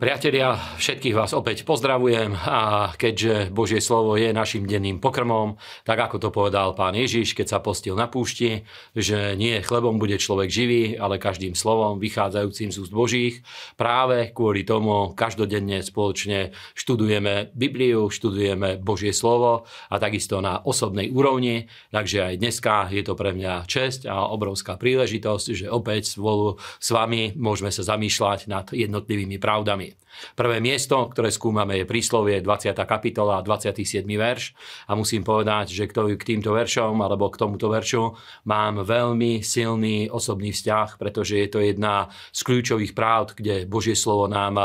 Priatelia, všetkých vás opäť pozdravujem a keďže Božie slovo je našim denným pokrmom, tak ako to povedal pán Ježiš, keď sa postil na púšti, že nie chlebom bude človek živý, ale každým slovom vychádzajúcim z úst Božích. Práve kvôli tomu každodenne spoločne študujeme Bibliu, študujeme Božie slovo a takisto na osobnej úrovni. Takže aj dneska je to pre mňa čest a obrovská príležitosť, že opäť spolu s vami môžeme sa zamýšľať nad jednotlivými pravdami. Prvé miesto, ktoré skúmame, je príslovie 20. kapitola 27. verš a musím povedať, že k týmto veršom alebo k tomuto veršu mám veľmi silný osobný vzťah, pretože je to jedna z kľúčových práv, kde Božie slovo nám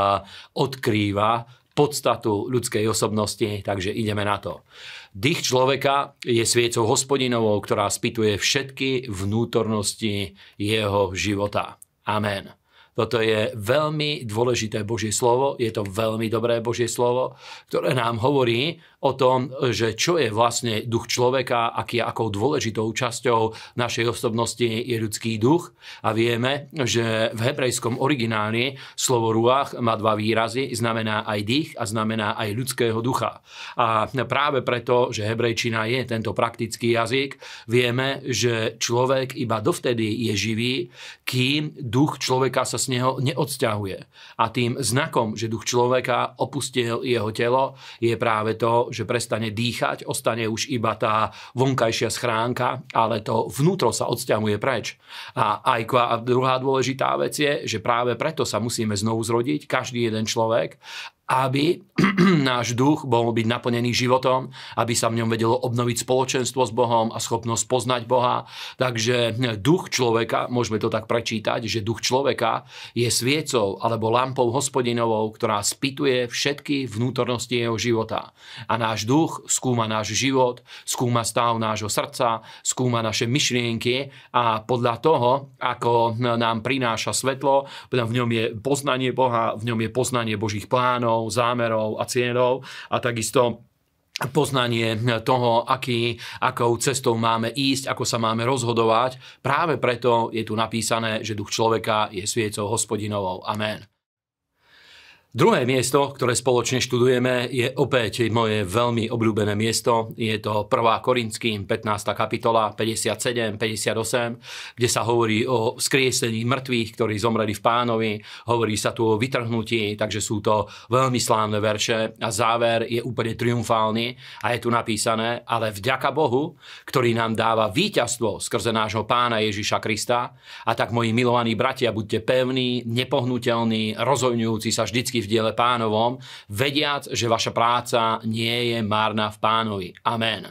odkrýva podstatu ľudskej osobnosti, takže ideme na to. Dých človeka je sviecou hospodinovou, ktorá spituje všetky vnútornosti jeho života. Amen. Toto je veľmi dôležité Božie slovo, je to veľmi dobré Božie slovo, ktoré nám hovorí o tom, že čo je vlastne duch človeka, aký je akou dôležitou časťou našej osobnosti je ľudský duch. A vieme, že v hebrejskom origináli slovo ruach má dva výrazy, znamená aj dých a znamená aj ľudského ducha. A práve preto, že hebrejčina je tento praktický jazyk, vieme, že človek iba dovtedy je živý, kým duch človeka sa z neho neodsťahuje. A tým znakom, že duch človeka opustil jeho telo, je práve to, že prestane dýchať, ostane už iba tá vonkajšia schránka, ale to vnútro sa odsťahuje preč. A aj druhá dôležitá vec je, že práve preto sa musíme znovu zrodiť, každý jeden človek, aby náš duch bol byť naplnený životom, aby sa v ňom vedelo obnoviť spoločenstvo s Bohom a schopnosť poznať Boha. Takže duch človeka, môžeme to tak prečítať, že duch človeka je sviecou alebo lampou hospodinovou, ktorá spituje všetky vnútornosti jeho života. A náš duch skúma náš život, skúma stav nášho srdca, skúma naše myšlienky a podľa toho, ako nám prináša svetlo, v ňom je poznanie Boha, v ňom je poznanie Božích plánov, plánov, zámerov a cieľov a takisto poznanie toho, aký, akou cestou máme ísť, ako sa máme rozhodovať. Práve preto je tu napísané, že duch človeka je sviecou hospodinovou. Amen. Druhé miesto, ktoré spoločne študujeme, je opäť moje veľmi obľúbené miesto. Je to 1. Korinským 15. kapitola 57-58, kde sa hovorí o skriesení mŕtvych, ktorí zomreli v pánovi. Hovorí sa tu o vytrhnutí, takže sú to veľmi slávne verše a záver je úplne triumfálny a je tu napísané, ale vďaka Bohu, ktorý nám dáva víťazstvo skrze nášho pána Ježiša Krista a tak moji milovaní bratia, buďte pevní, nepohnutelní, rozhojňujúci sa vždycky v diele pánovom, vediac, že vaša práca nie je márna v pánovi. Amen.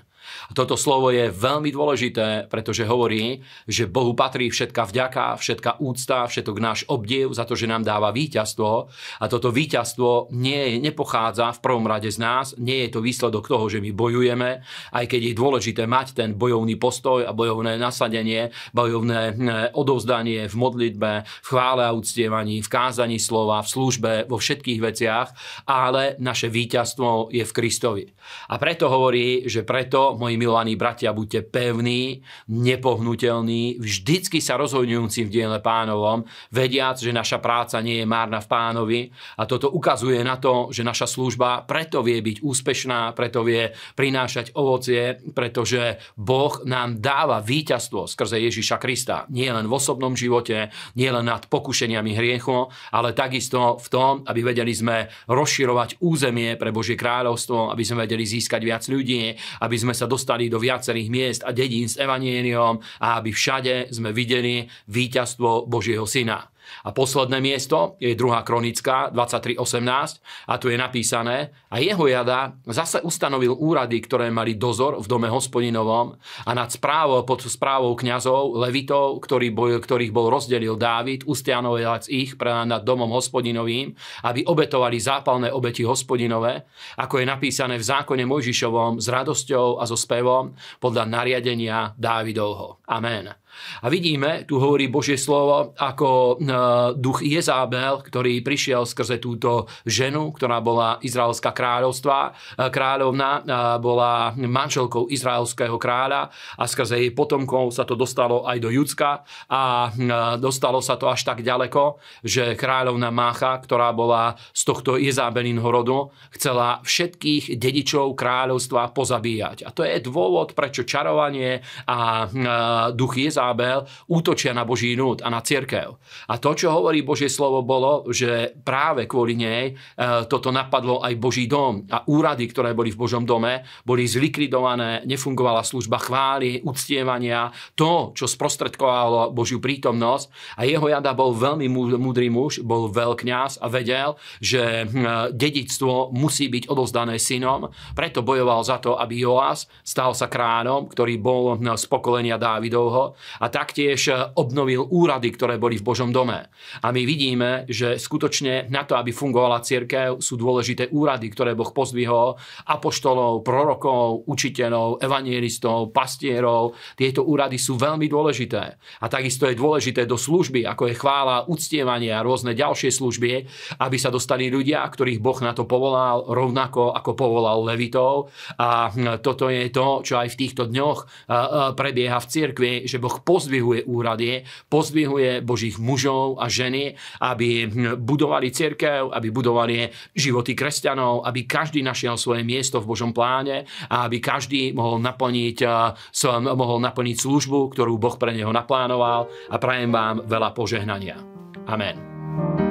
A toto slovo je veľmi dôležité, pretože hovorí, že Bohu patrí všetka vďaka, všetka úcta, všetok náš obdiv za to, že nám dáva víťazstvo. A toto víťazstvo nie, nepochádza v prvom rade z nás, nie je to výsledok toho, že my bojujeme, aj keď je dôležité mať ten bojovný postoj a bojovné nasadenie, bojovné hm, odovzdanie v modlitbe, v chvále a uctievaní, v kázaní slova, v službe, vo všetkých veciach, ale naše víťazstvo je v Kristovi. A preto hovorí, že preto moji milovaní bratia, buďte pevní, nepohnutelní, vždycky sa rozhodňujúci v diele pánovom, vediac, že naša práca nie je márna v pánovi. A toto ukazuje na to, že naša služba preto vie byť úspešná, preto vie prinášať ovocie, pretože Boh nám dáva víťazstvo skrze Ježiša Krista. Nie len v osobnom živote, nie len nad pokušeniami hriechu, ale takisto v tom, aby vedeli sme rozširovať územie pre Božie kráľovstvo, aby sme vedeli získať viac ľudí, aby sme sa sa dostali do viacerých miest a dedín s evanieniom a aby všade sme videli víťazstvo Božieho syna. A posledné miesto je 2. kronická 23.18 a tu je napísané a jeho jada zase ustanovil úrady, ktoré mali dozor v dome hospodinovom a nad správou, pod správou kňazov, levitov, ktorý bol, ktorých bol rozdelil Dávid, ustanoviac ich nad domom hospodinovým, aby obetovali zápalné obeti hospodinové, ako je napísané v zákone Mojžišovom s radosťou a so spevom podľa nariadenia Dávidovho. Amen. A vidíme, tu hovorí Božie slovo, ako duch Jezábel, ktorý prišiel skrze túto ženu, ktorá bola izraelská kráľovstva, kráľovna, bola manželkou izraelského kráľa a skrze jej potomkov sa to dostalo aj do Judska a dostalo sa to až tak ďaleko, že kráľovna Mácha, ktorá bola z tohto Jezábelinho rodu, chcela všetkých dedičov kráľovstva pozabíjať. A to je dôvod, prečo čarovanie a duch Jezábel útočia na Boží núd a na církev. A to, čo hovorí Božie slovo, bolo, že práve kvôli nej e, toto napadlo aj Boží dom a úrady, ktoré boli v Božom dome, boli zlikvidované, nefungovala služba chvály, uctievania, to, čo sprostredkovalo Božiu prítomnosť. A jeho jada bol veľmi múdry muž, bol veľkňaz a vedel, že hm, dedictvo musí byť odovzdané synom, preto bojoval za to, aby Joás stal sa kráľom, ktorý bol hm, z pokolenia Dávidovho a taktiež obnovil úrady, ktoré boli v Božom dome. A my vidíme, že skutočne na to, aby fungovala cirkev, sú dôležité úrady, ktoré Boh pozdvihol, apoštolov, prorokov, učiteľov, evangelistov, pastierov. Tieto úrady sú veľmi dôležité. A takisto je dôležité do služby, ako je chvála, uctievanie a rôzne ďalšie služby, aby sa dostali ľudia, ktorých Boh na to povolal, rovnako ako povolal Levitov. A toto je to, čo aj v týchto dňoch prebieha v cirkvi, že Boh pozdvihuje úrady, pozdvihuje Božích mužov a ženy, aby budovali cirkev, aby budovali životy kresťanov, aby každý našiel svoje miesto v Božom pláne a aby každý mohol naplniť, mohol naplniť službu, ktorú Boh pre neho naplánoval a prajem vám veľa požehnania. Amen.